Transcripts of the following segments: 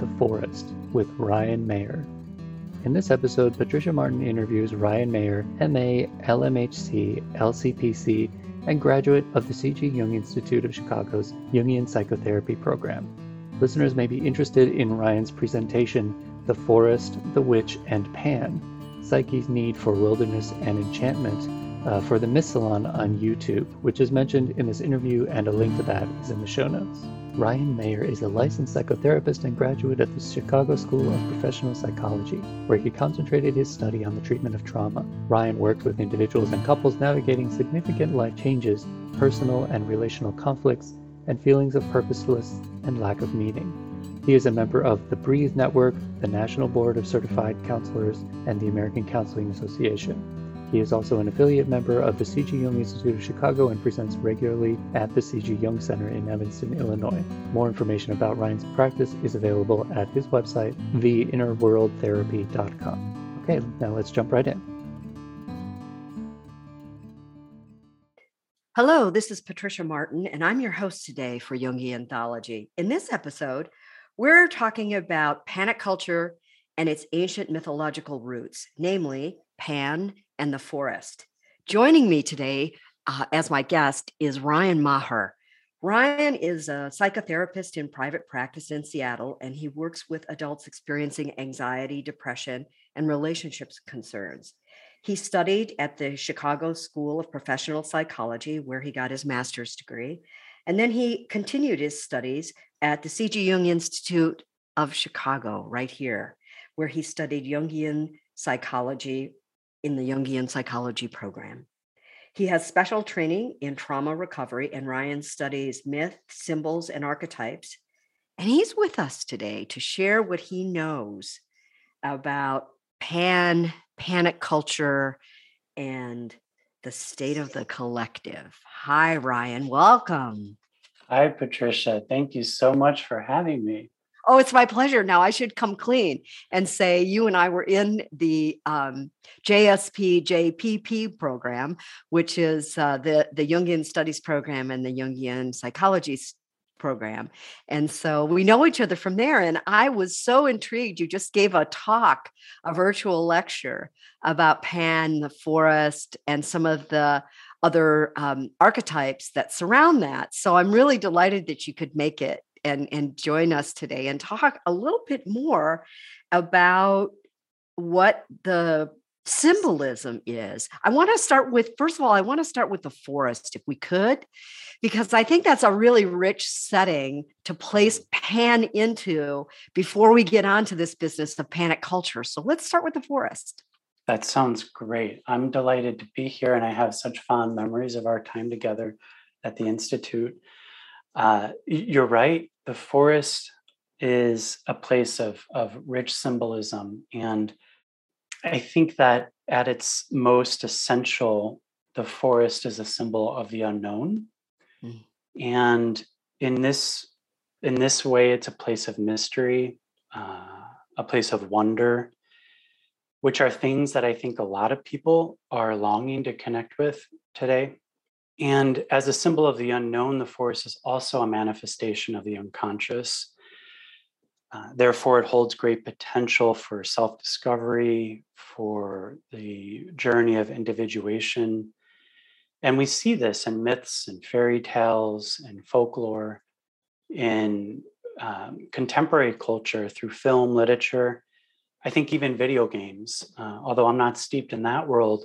the Forest with Ryan Mayer. In this episode, Patricia Martin interviews Ryan Mayer, MA, LMHC, LCPC, and graduate of the C.G. Jung Institute of Chicago's Jungian Psychotherapy program. Listeners may be interested in Ryan's presentation, The Forest, the Witch, and Pan Psyche's Need for Wilderness and Enchantment uh, for the Myth Salon on YouTube, which is mentioned in this interview, and a link to that is in the show notes. Ryan Mayer is a licensed psychotherapist and graduate of the Chicago School of Professional Psychology, where he concentrated his study on the treatment of trauma. Ryan worked with individuals and couples navigating significant life changes, personal and relational conflicts, and feelings of purposeless and lack of meaning. He is a member of the Breathe Network, the National Board of Certified Counselors, and the American Counseling Association. He is also an affiliate member of the C.G. Jung Institute of Chicago and presents regularly at the C.G. Jung Center in Evanston, Illinois. More information about Ryan's practice is available at his website, theinnerworldtherapy.com. Okay, now let's jump right in. Hello, this is Patricia Martin, and I'm your host today for Jungian Anthology. In this episode, we're talking about panic culture and its ancient mythological roots, namely Pan and the Forest. Joining me today uh, as my guest is Ryan Maher. Ryan is a psychotherapist in private practice in Seattle, and he works with adults experiencing anxiety, depression, and relationships concerns. He studied at the Chicago School of Professional Psychology, where he got his master's degree. And then he continued his studies at the C.G. Jung Institute of Chicago, right here, where he studied Jungian psychology in the Jungian psychology program. He has special training in trauma recovery, and Ryan studies myth, symbols, and archetypes. And he's with us today to share what he knows about pan, panic culture, and the state of the collective. Hi, Ryan. Welcome. Hi, Patricia. Thank you so much for having me. Oh, it's my pleasure. Now I should come clean and say you and I were in the um, JSP JPP program, which is uh, the the Jungian Studies program and the Jungian Psychology program, and so we know each other from there. And I was so intrigued. You just gave a talk, a virtual lecture about Pan, the forest, and some of the other um, archetypes that surround that. So I'm really delighted that you could make it and, and join us today and talk a little bit more about what the symbolism is. I want to start with, first of all, I want to start with the forest, if we could, because I think that's a really rich setting to place Pan into before we get on to this business of panic culture. So let's start with the forest. That sounds great. I'm delighted to be here, and I have such fond memories of our time together at the Institute. Uh, you're right. The forest is a place of, of rich symbolism. And I think that at its most essential, the forest is a symbol of the unknown. Mm. And in this in this way, it's a place of mystery, uh, a place of wonder, which are things that I think a lot of people are longing to connect with today. And as a symbol of the unknown, the forest is also a manifestation of the unconscious. Uh, therefore, it holds great potential for self discovery, for the journey of individuation. And we see this in myths and fairy tales and folklore, in um, contemporary culture through film, literature, I think even video games. Uh, although I'm not steeped in that world,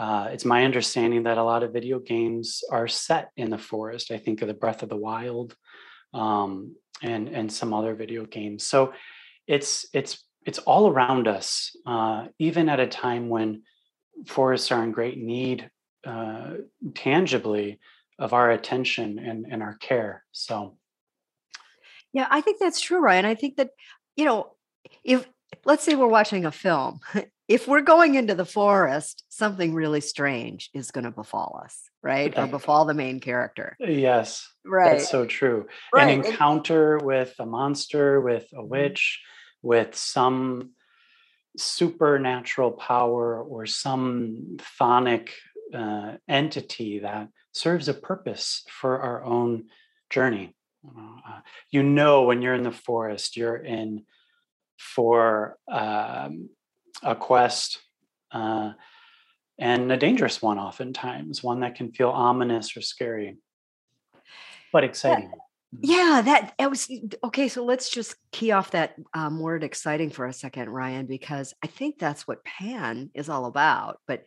uh, it's my understanding that a lot of video games are set in the forest. I think of the Breath of the Wild um, and and some other video games. So it's it's it's all around us, uh, even at a time when forests are in great need uh, tangibly of our attention and, and our care. So, yeah, I think that's true, Ryan. I think that you know if let's say we're watching a film if we're going into the forest, something really strange is going to befall us, right? Or befall the main character. Yes. Right. That's so true. Right. An encounter with a monster, with a mm-hmm. witch, with some supernatural power or some chthonic uh, entity that serves a purpose for our own journey. Uh, you know, when you're in the forest, you're in for um, a quest uh, and a dangerous one, oftentimes, one that can feel ominous or scary, but exciting. Mm-hmm. Yeah, that it was okay. So let's just key off that um, word exciting for a second, Ryan, because I think that's what Pan is all about. But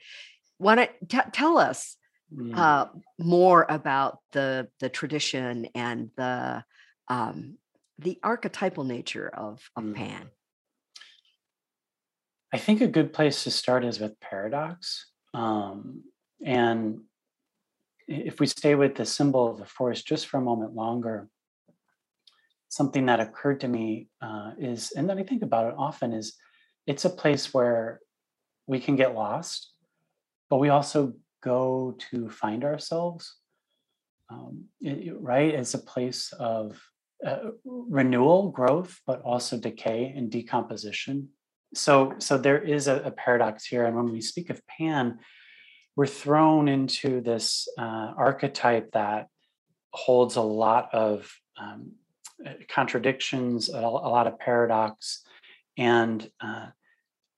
want to t- tell us mm. uh, more about the the tradition and the um, the archetypal nature of, of mm. Pan. I think a good place to start is with paradox. Um, and if we stay with the symbol of the forest just for a moment longer, something that occurred to me uh, is, and then I think about it often, is it's a place where we can get lost, but we also go to find ourselves. Um, it, right? It's a place of uh, renewal, growth, but also decay and decomposition. So, so there is a, a, paradox here. And when we speak of Pan, we're thrown into this uh, archetype that holds a lot of um, uh, contradictions, a, lot of paradox, and, uh,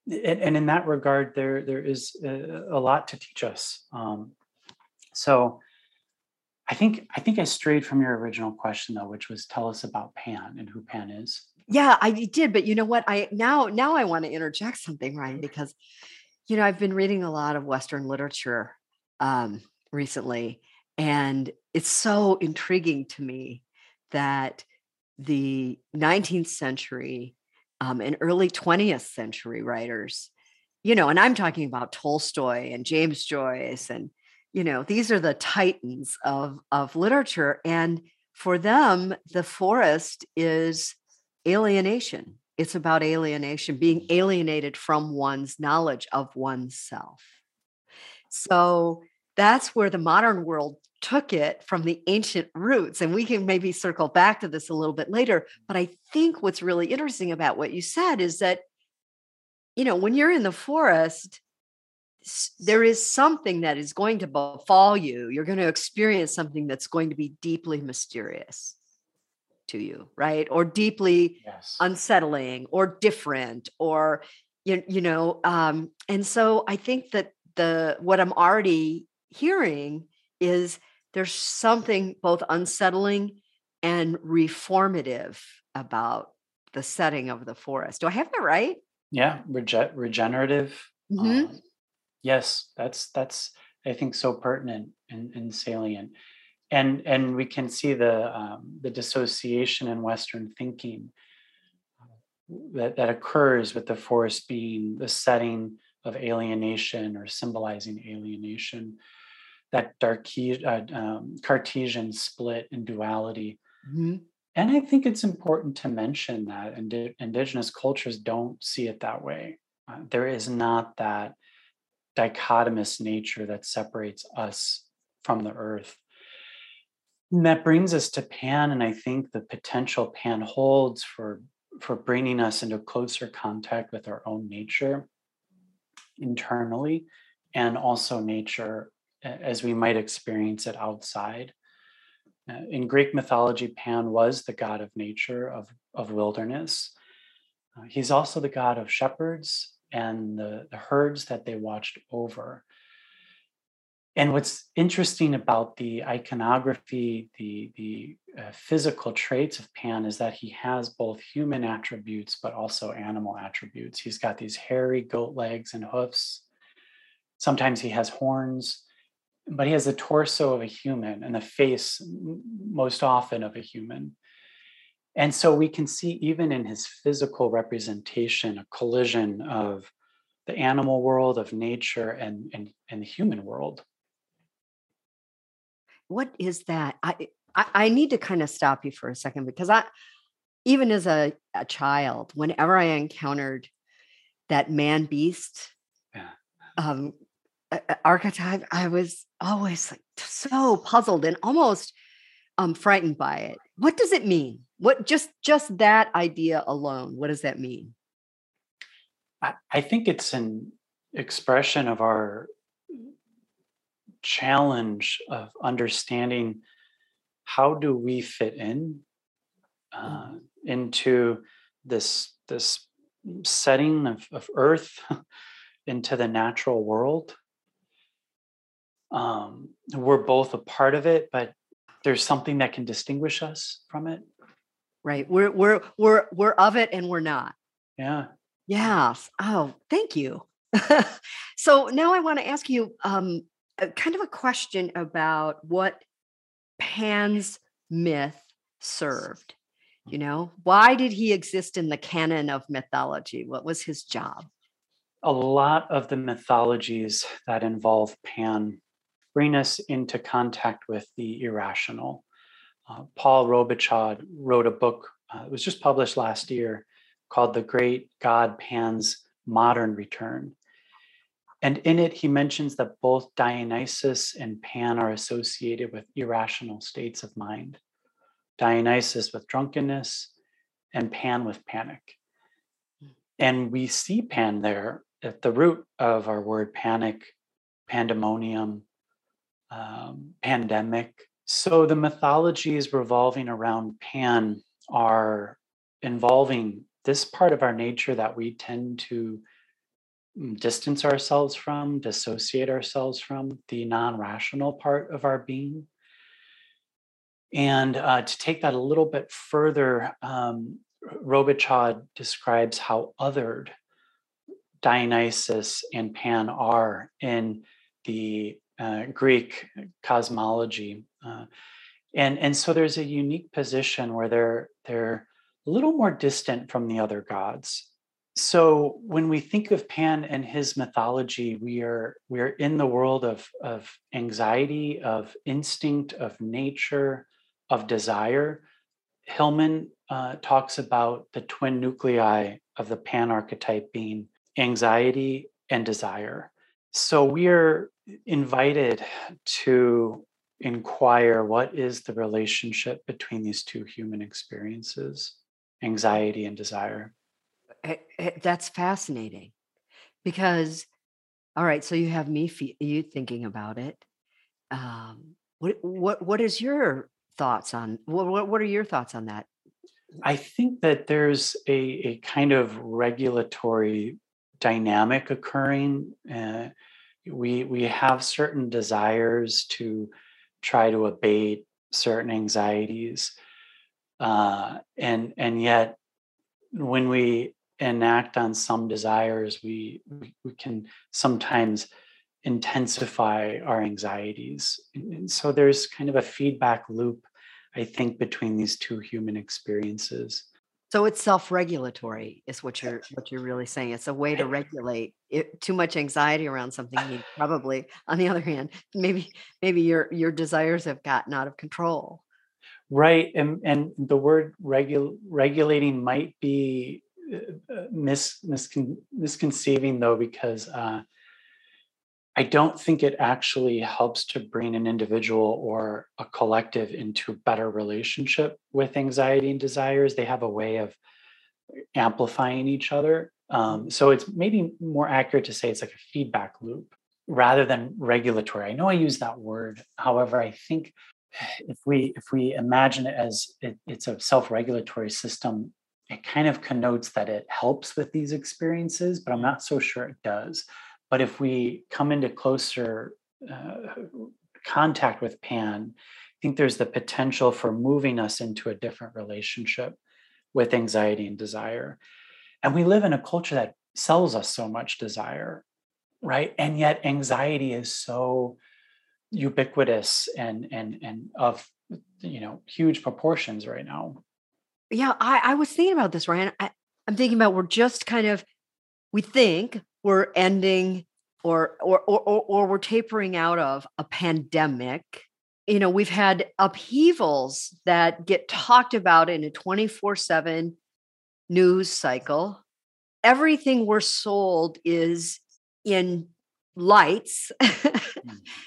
and, in that regard, there there is a lot to teach us. Um, so, I think I think I strayed from your original question though, which was tell us about Pan and who Pan is. Yeah, I did, but you know what? I now now I want to interject something, Ryan, because you know I've been reading a lot of Western literature um, recently, and it's so intriguing to me that the 19th century um, and early 20th century writers, you know, and I'm talking about Tolstoy and James Joyce, and you know, these are the titans of of literature, and for them, the forest is alienation. It's about alienation, being alienated from one's knowledge of oneself. So that's where the modern world took it from the ancient roots. And we can maybe circle back to this a little bit later. But I think what's really interesting about what you said is that, you know, when you're in the forest, there is something that is going to befall you. You're going to experience something that's going to be deeply mysterious to you, right? Or deeply yes. unsettling or different or you, you know um and so I think that the what I'm already hearing is there's something both unsettling and reformative about the setting of the forest. Do I have that right? Yeah, rege- regenerative. Mm-hmm. Um, yes, that's that's I think so pertinent and, and salient and and we can see the um, the dissociation in Western thinking uh, that that occurs with the forest being the setting of alienation or symbolizing alienation, that dark uh, um, Cartesian split and duality. Mm-hmm. And I think it's important to mention that indi- indigenous cultures don't see it that way. Uh, there is not that dichotomous nature that separates us from the earth. And that brings us to Pan, and I think the potential Pan holds for for bringing us into closer contact with our own nature internally, and also nature as we might experience it outside. Uh, in Greek mythology, Pan was the god of nature, of, of wilderness. Uh, he's also the god of shepherds and the, the herds that they watched over. And what's interesting about the iconography, the, the uh, physical traits of Pan is that he has both human attributes, but also animal attributes. He's got these hairy goat legs and hoofs. Sometimes he has horns, but he has the torso of a human and the face, most often, of a human. And so we can see, even in his physical representation, a collision of the animal world, of nature, and, and, and the human world what is that? I, I, I need to kind of stop you for a second because I, even as a, a child, whenever I encountered that man beast yeah. um, archetype, I was always like so puzzled and almost um, frightened by it. What does it mean? What just just that idea alone? What does that mean? I, I think it's an expression of our challenge of understanding how do we fit in uh, mm-hmm. into this this setting of, of earth into the natural world. Um, we're both a part of it but there's something that can distinguish us from it. Right we're we're we're we're of it and we're not. Yeah. Yes oh thank you. So now i want to ask you um, kind of a question about what pan's myth served you know? Why did he exist in the canon of mythology? What was his job? A lot of the mythologies that involve pan bring us into contact with the irrational. Uh, paul robichaud wrote a book uh, it was just published last year called the great god pan's modern return and in it he mentions that both dionysus and pan are associated with irrational states of mind Dionysus with drunkenness, and Pan with panic. And we see Pan there at the root of our word panic, pandemonium, um, pandemic. So the mythologies revolving around Pan are involving this part of our nature that we tend to distance ourselves from, dissociate ourselves from, the non rational part of our being. And uh, to take that a little bit further, um, Robichaud describes how othered Dionysus and Pan are in the uh, Greek cosmology. Uh, and, and so there's a unique position where they're, they're a little more distant from the other gods. So when we think of Pan and his mythology, we are we are in the world of, of anxiety, of instinct, of nature, of desire. Hillman uh, talks about the twin nuclei of the pan archetype being anxiety and desire. So we're invited to inquire what is the relationship between these two human experiences, anxiety and desire. Eh, eh, that's fascinating because, all right, so you have me, you thinking about it. Um, what, what, what is your thoughts on what, what are your thoughts on that? I think that there's a, a kind of regulatory dynamic occurring. Uh, we we have certain desires to try to abate certain anxieties, uh, and and yet when we enact on some desires, we we, we can sometimes intensify our anxieties. And so there's kind of a feedback loop, I think, between these two human experiences. So it's self-regulatory, is what you're what you're really saying. It's a way to regulate it, too much anxiety around something. You probably, on the other hand, maybe maybe your your desires have gotten out of control. Right, and and the word regul- regulating might be mis, miscon- misconceiving though, because uh, I don't think it actually helps to bring an individual or a collective into a better relationship with anxiety and desires. They have a way of amplifying each other. Um, so it's maybe more accurate to say it's like a feedback loop rather than regulatory. I know I use that word. However, I think if we if we imagine it as it, it's a self-regulatory system, it kind of connotes that it helps with these experiences, but I'm not so sure it does. But if we come into closer uh, contact with Pan, I think there's the potential for moving us into a different relationship with anxiety and desire. And we live in a culture that sells us so much desire, right? And yet anxiety is so ubiquitous and and and of you know huge proportions right now. Yeah, I, I was thinking about this, Ryan. I, I'm thinking about we're just kind of we think we're ending or, or or or we're tapering out of a pandemic you know we've had upheavals that get talked about in a 24/7 news cycle everything we're sold is in lights mm.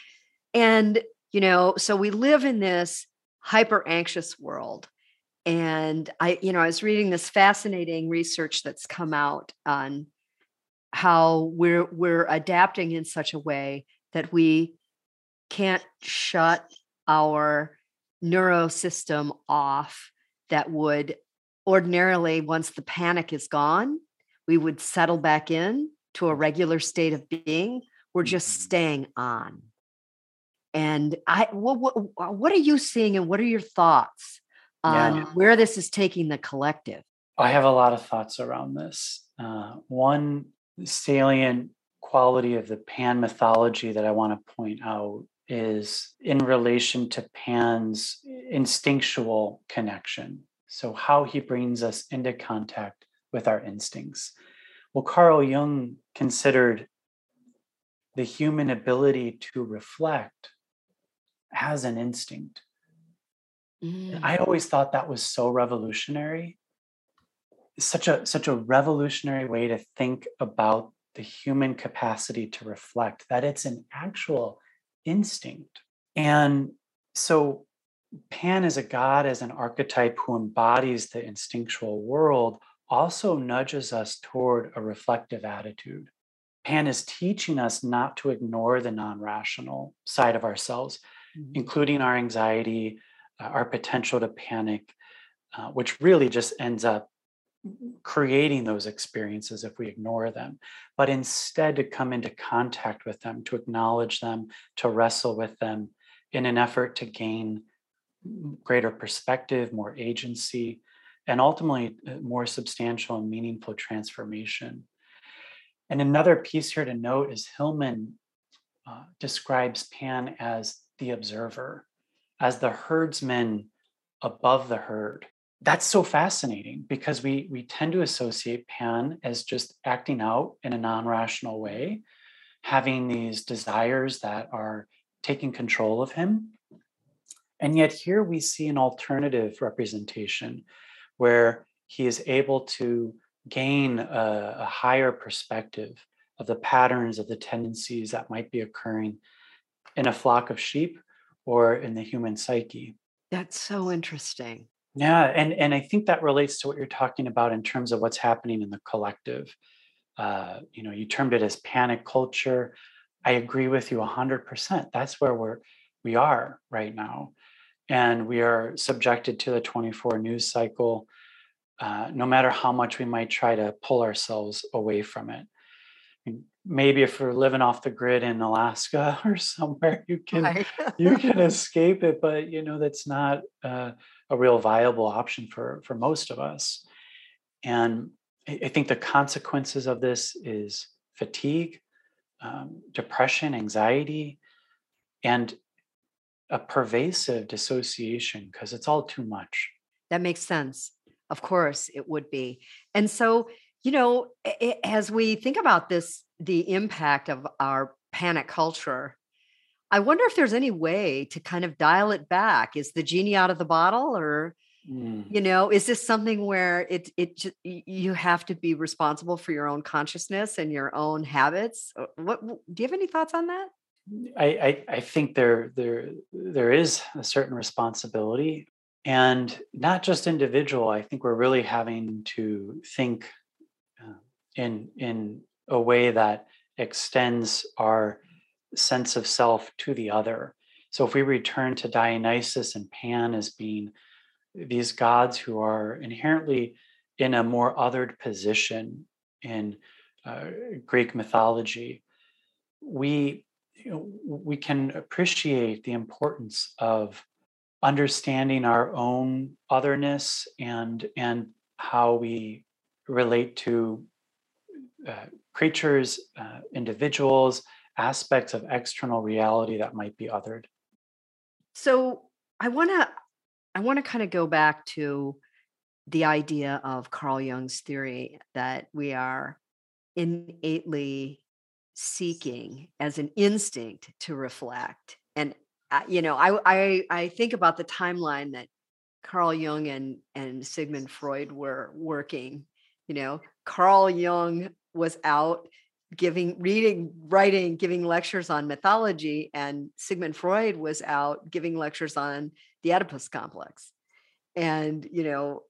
and you know so we live in this hyper anxious world and i you know i was reading this fascinating research that's come out on how we're we're adapting in such a way that we can't shut our neurosystem off that would ordinarily, once the panic is gone, we would settle back in to a regular state of being. We're just Mhm. staying on. And I, what, what, what are you seeing, and what are your thoughts on Yeah. where this is taking the collective? I have a lot of thoughts around this. Uh, one salient quality of the Pan mythology that I want to point out is in relation to Pan's instinctual connection. So, how he brings us into contact with our instincts. Well, Carl Jung considered the human ability to reflect as an instinct. Mm. I always thought that was so revolutionary. Such a such a revolutionary way to think about the human capacity to reflect that it's an actual instinct. And so Pan as a god as an archetype who embodies the instinctual world also nudges us toward a reflective attitude. Pan is teaching us not to ignore the non-rational side of ourselves, Mhm. including our anxiety, our potential to panic, uh, which really just ends up creating those experiences if we ignore them, but instead to come into contact with them, to acknowledge them, to wrestle with them in an effort to gain greater perspective, more agency, and ultimately uh, more substantial and meaningful transformation. And another piece here to note is Hillman uh, describes Pan as the observer, as the herdsman above the herd. That's so fascinating because we we tend to associate Pan as just acting out in a non-rational way, having these desires that are taking control of him. And yet here we see an alternative representation where he is able to gain a, a higher perspective of the patterns of the tendencies that might be occurring in a flock of sheep or in the human psyche. That's so interesting. Yeah, and and I think that relates to what you're talking about in terms of what's happening in the collective. Uh, you know, you termed it as panic culture. I agree with you 100%. That's where we're we are right now, and we are subjected to the 24 news cycle. Uh, no matter how much we might try to pull ourselves away from it. Maybe if we're living off the grid in Alaska or somewhere, you can Right. you can escape it, but you know that's not uh, a real viable option for for most of us. And I, I think the consequences of this is fatigue, um, depression, anxiety, and a pervasive dissociation because it's all too much. That makes sense. Of course, it would be. And so, you know, a- as we think about this, the impact of our panic culture, I wonder if there's any way to kind of dial it back. Is the genie out of the bottle, or Mm. you know, is this something where it it you have to be responsible for your own consciousness and your own habits? Uh, What do you have any thoughts on that? I, I I think there there there is a certain responsibility, and not just individual. I think we're really having to think in in a way that extends our sense of self to the other. So if we return to Dionysus and Pan as being these gods who are inherently in a more othered position in uh, Greek mythology, we we can appreciate the importance of understanding our own otherness and and how we relate to uh, creatures, uh, individuals, aspects of external reality that might be othered. So I want to I want to kind of go back to the idea of Carl Jung's theory that we are innately seeking as an instinct to reflect. And uh, you know, I I I think about the timeline that Carl Jung and and Sigmund Freud were working. You know, Carl Jung was out giving reading writing giving lectures on mythology and sigmund freud was out giving lectures on the oedipus complex and you know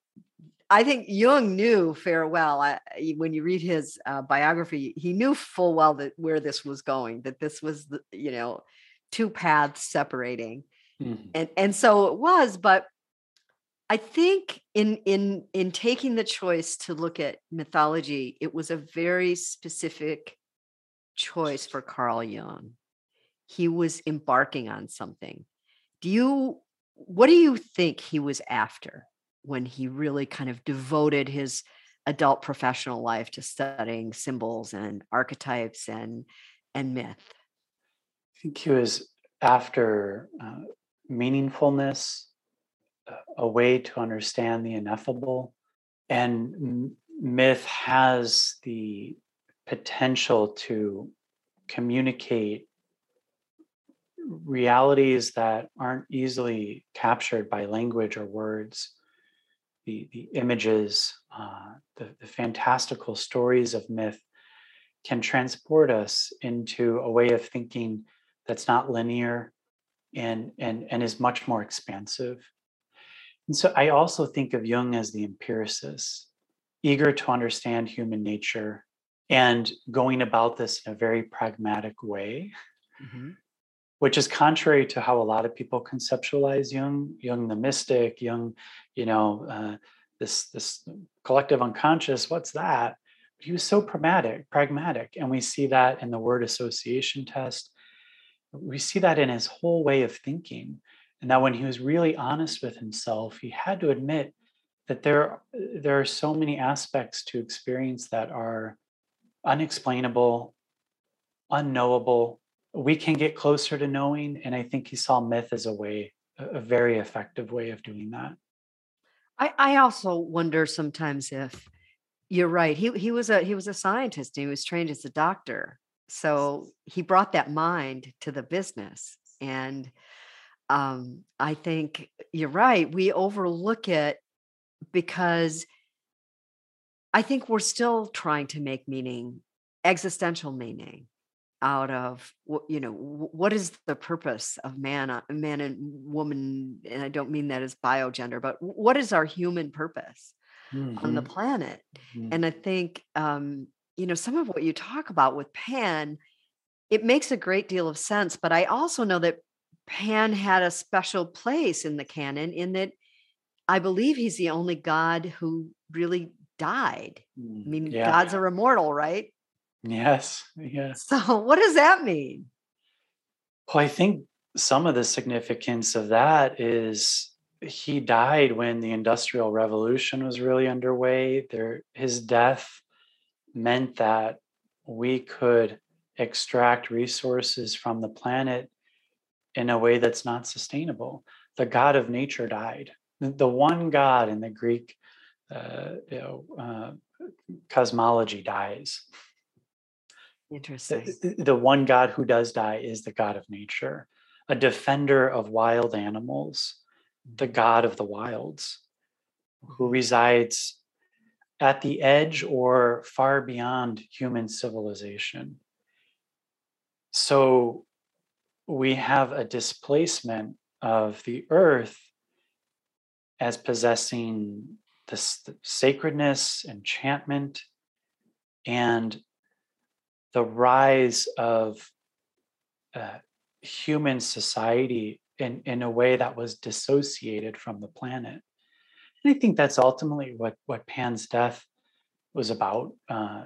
i think jung knew farewell I, when you read his uh, biography he knew full well that where this was going that this was the, you know two paths separating. Mhm. And and so it was, but I think in in in taking the choice to look at mythology, it was a very specific choice for Carl Jung. He was embarking on something. Do you what do you think he was after when he really kind of devoted his adult professional life to studying symbols and archetypes and and myth? I think he was after uh, meaningfulness, a- way to understand the ineffable. And myth has the potential to communicate realities that aren't easily captured by language or words. The, the images, uh, the, the fantastical stories of myth can transport us into a way of thinking that's not linear and, and, and is much more expansive. And so I also think of Jung as the empiricist, eager to understand human nature and going about this in a very pragmatic way, Mhm. which is contrary to how a lot of people conceptualize Jung, Jung the mystic, Jung, you know, uh, this this collective unconscious. What's that? But He was so pragmatic, pragmatic, and we see that in the word association test. We see that in his whole way of thinking, and that when he was really honest with himself, he had to admit that there there are so many aspects to experience that are unexplainable, unknowable. We can get closer to knowing, and I think he saw myth as a way, a very effective way of doing that. I, I also wonder sometimes if you're right. He he was a he was a scientist and he was trained as a doctor. So he brought that mind to the business. And um, I think you're right. We overlook it because I think we're still trying to make meaning, existential meaning out of you know what is the purpose of man uh, man and woman and i don't mean that as biogender but what is our human purpose on the Mhm, planet mhm. and i think um you know some of what you talk about with pan it makes a great deal of sense but i also know that pan had a special place in the canon in that i believe he's the only god who really died i Mm, mean yeah. gods are immortal right Yes. Yes. so what does that mean Well, I think some of the significance of that is he died when the Industrial Revolution was really underway. There, his death meant that we could extract resources from the planet in a way that's not sustainable. The God of nature died. The one God in the Greek uh, you know, uh, cosmology dies. interesting the, the one God who does die is the God of nature, a defender of wild animals, the God of the wilds, who resides at the edge or far beyond human civilization. So we have a displacement of the earth as possessing this sacredness, enchantment, and the rise of uh, human society in, in a way that was dissociated from the planet. And I think that's ultimately what, what Pan's death was about, uh,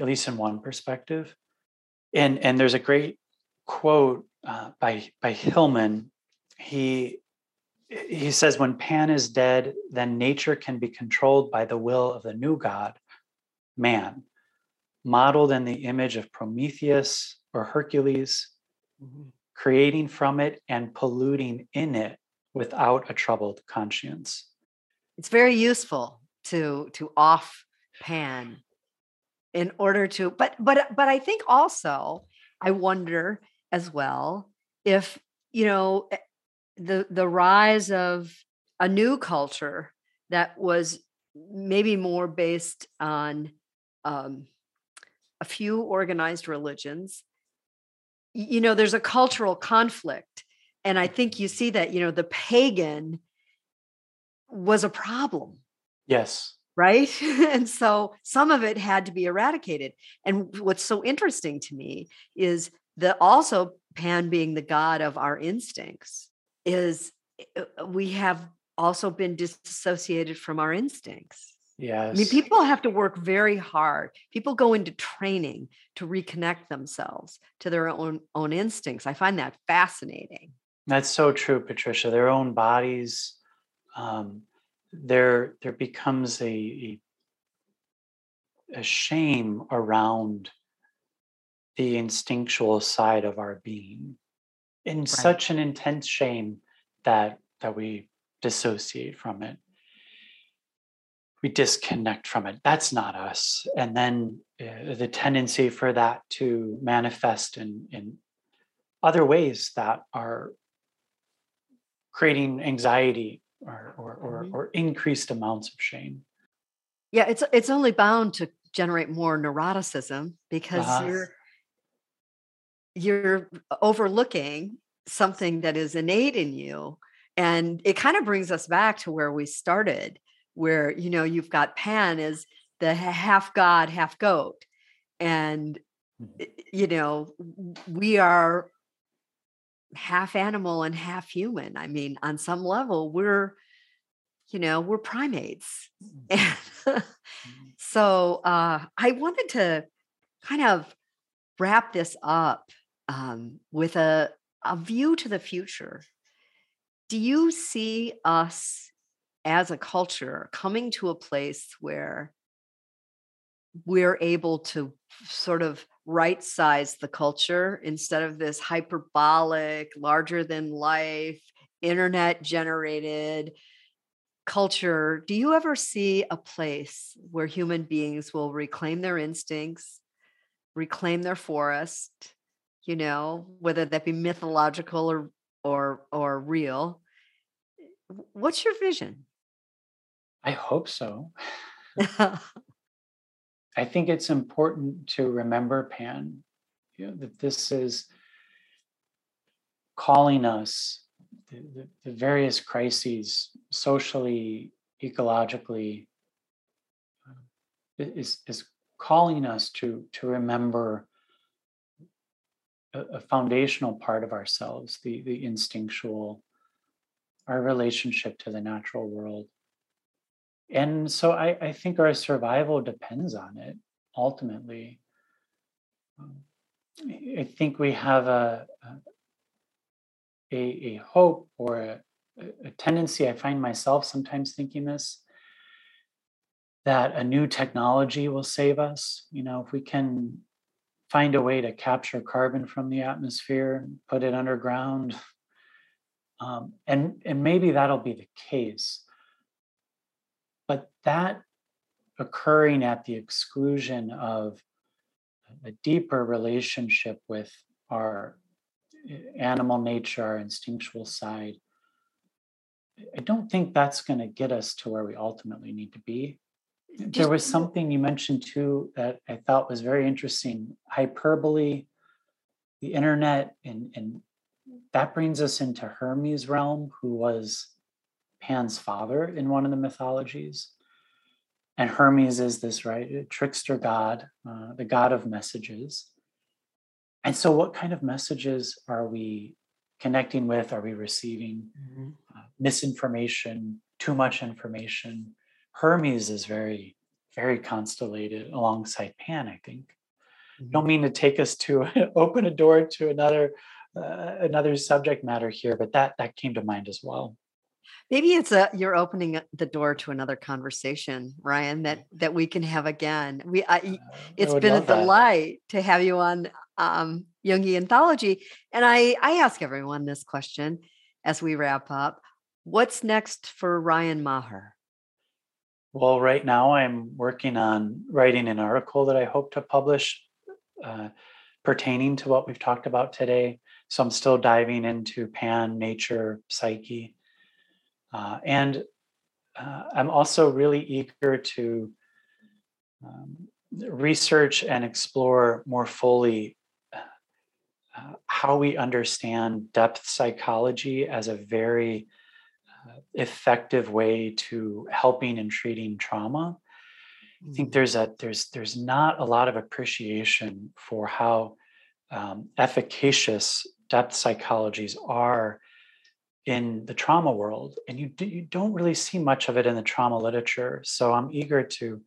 at least in one perspective. And, and there's a great quote uh, by, by Hillman. He, he says, When Pan is dead, then nature can be controlled by the will of the new God, man modeled in the image of Prometheus or Hercules, Mhm. creating from it and polluting in it without a troubled conscience. it's very useful to to off pan in order to but but but i think also i wonder as well if you know eh, the the rise of a new culture that was maybe more based on um, a few organized religions you know there's a cultural conflict and i think you see that you know the pagan was a problem. Yes. right? And so some of it had to be eradicated. And what's so interesting to me is the also Pan being the god of our instincts is uh, we have also been disassociated from our instincts. Yes. I mean, people have to work very hard. People go into training to reconnect themselves to their own own instincts. I find that fascinating. That's so true, Patricia. Their own bodies, um, there there becomes a, a a shame around the instinctual side of our being in right. such an intense shame that that we dissociate from it we disconnect from it that's not us and then uh, the tendency for that to manifest in in other ways that are creating anxiety or or, or, mm-hmm. or increased amounts of shame yeah it's it's only bound to generate more neuroticism because uh-huh. you're you're overlooking something that is innate in you and it kind of brings us back to where we started where you know you've got pan as the half god half goat and mm-hmm. you know we are half animal and half human i mean on some level we're you know we're primates mm-hmm. and mm-hmm. so uh i wanted to kind of wrap this up um, with a, a view to the future do you see us as a culture coming to a place where we're able to sort of right size the culture instead of this hyperbolic, larger than life, internet generated culture. Do you ever see a place where human beings will reclaim their instincts, reclaim their forest, you know, whether that be mythological or or or real? What's your vision? I hope so. I think it's important to remember, Pan, you know, that this is calling us the, the, the various crises socially, ecologically, uh, is, is calling us to, to remember a, foundational part of ourselves, the, the instinctual, our relationship to the natural world and so I, I think our survival depends on it ultimately. Um, I think we have a a, a hope or a, a tendency. I find myself sometimes thinking this that a new technology will save us. You know, if we can find a way to capture carbon from the atmosphere and put it underground, um, and and maybe that'll be the case. But that occurring at the exclusion of a deeper relationship with our eh, animal nature, our instinctual side, I don't think that's going to get us to where we ultimately need to be. Just, there was something you mentioned too that I thought was very interesting hyperbole, the internet, and, and that brings us into Hermes' realm, who was Pan's father in one of the mythologies. And Hermes is this, right, trickster god, uh, the god of messages. And so, what kind of messages are we connecting with? Are we receiving mm-hmm. uh, misinformation, too much information? Hermes is very, very constellated alongside Pan, I think. Mm-hmm. Don't mean to take us to open a door to another uh, another subject matter here, but that that came to mind as well maybe it's a you're opening the door to another conversation ryan that that we can have again we I, uh, it's been a delight that. to have you on um jungian anthology and i i ask everyone this question as we wrap up what's next for ryan maher well right now i'm working on writing an article that i hope to publish uh, pertaining to what we've talked about today. So i'm still diving into pan nature psyche. Uh, and uh, I'm also really eager to um, research and explore more fully uh, how we understand depth psychology as a very effective way to helping and treating trauma. I think mm. there's a there's there's not a lot of appreciation for how um, efficacious depth psychologies are in the trauma world and you, do, you don't really see much of it in the trauma literature so i'm eager to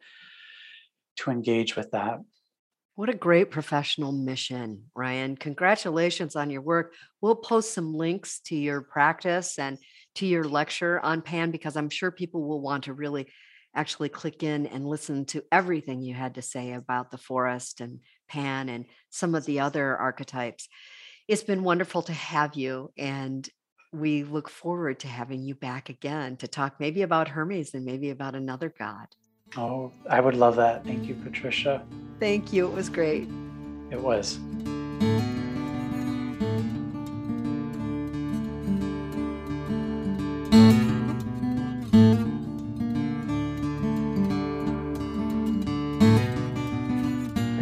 to engage with that what a great professional mission ryan congratulations on your work we'll post some links to your practice and to your lecture on pan because i'm sure people will want to really actually click in and listen to everything you had to say about the forest and pan and some of the other archetypes it's been wonderful to have you and we look forward to having you back again to talk maybe about Hermes and maybe about another god. Oh, I would love that. Thank you, Patricia. Thank you. It was great. It was.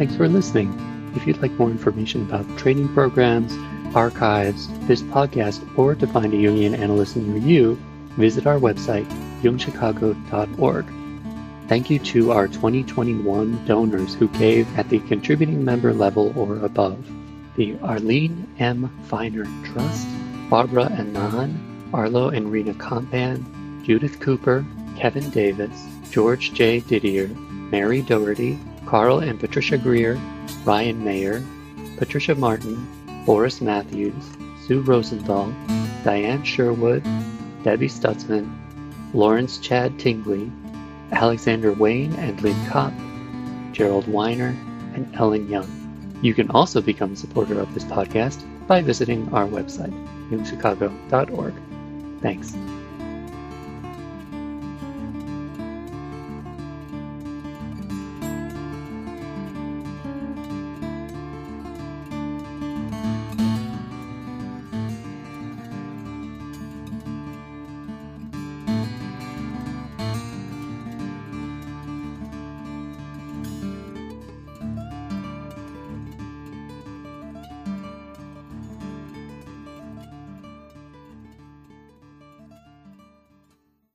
Thanks for listening. If you'd like more information about training programs, archives, this podcast, or to find a Jungian analyst near you, visit our website, jungchicago.org. Thank you to our 2021 donors who gave at the contributing member level or above. The Arlene M. Feiner Trust, Barbara Anan, Arlo and Rena Compan, Judith Cooper, Kevin Davis, George J. Didier, Mary Doherty, Carl and Patricia Greer, Ryan Mayer, Patricia Martin, Boris Matthews, Sue Rosenthal, Diane Sherwood, Debbie Stutzman, Lawrence Chad Tingley, Alexander Wayne and Lynn Kopp, Gerald Weiner, and Ellen Young. You can also become a supporter of this podcast by visiting our website, jungchicago.org. Thanks.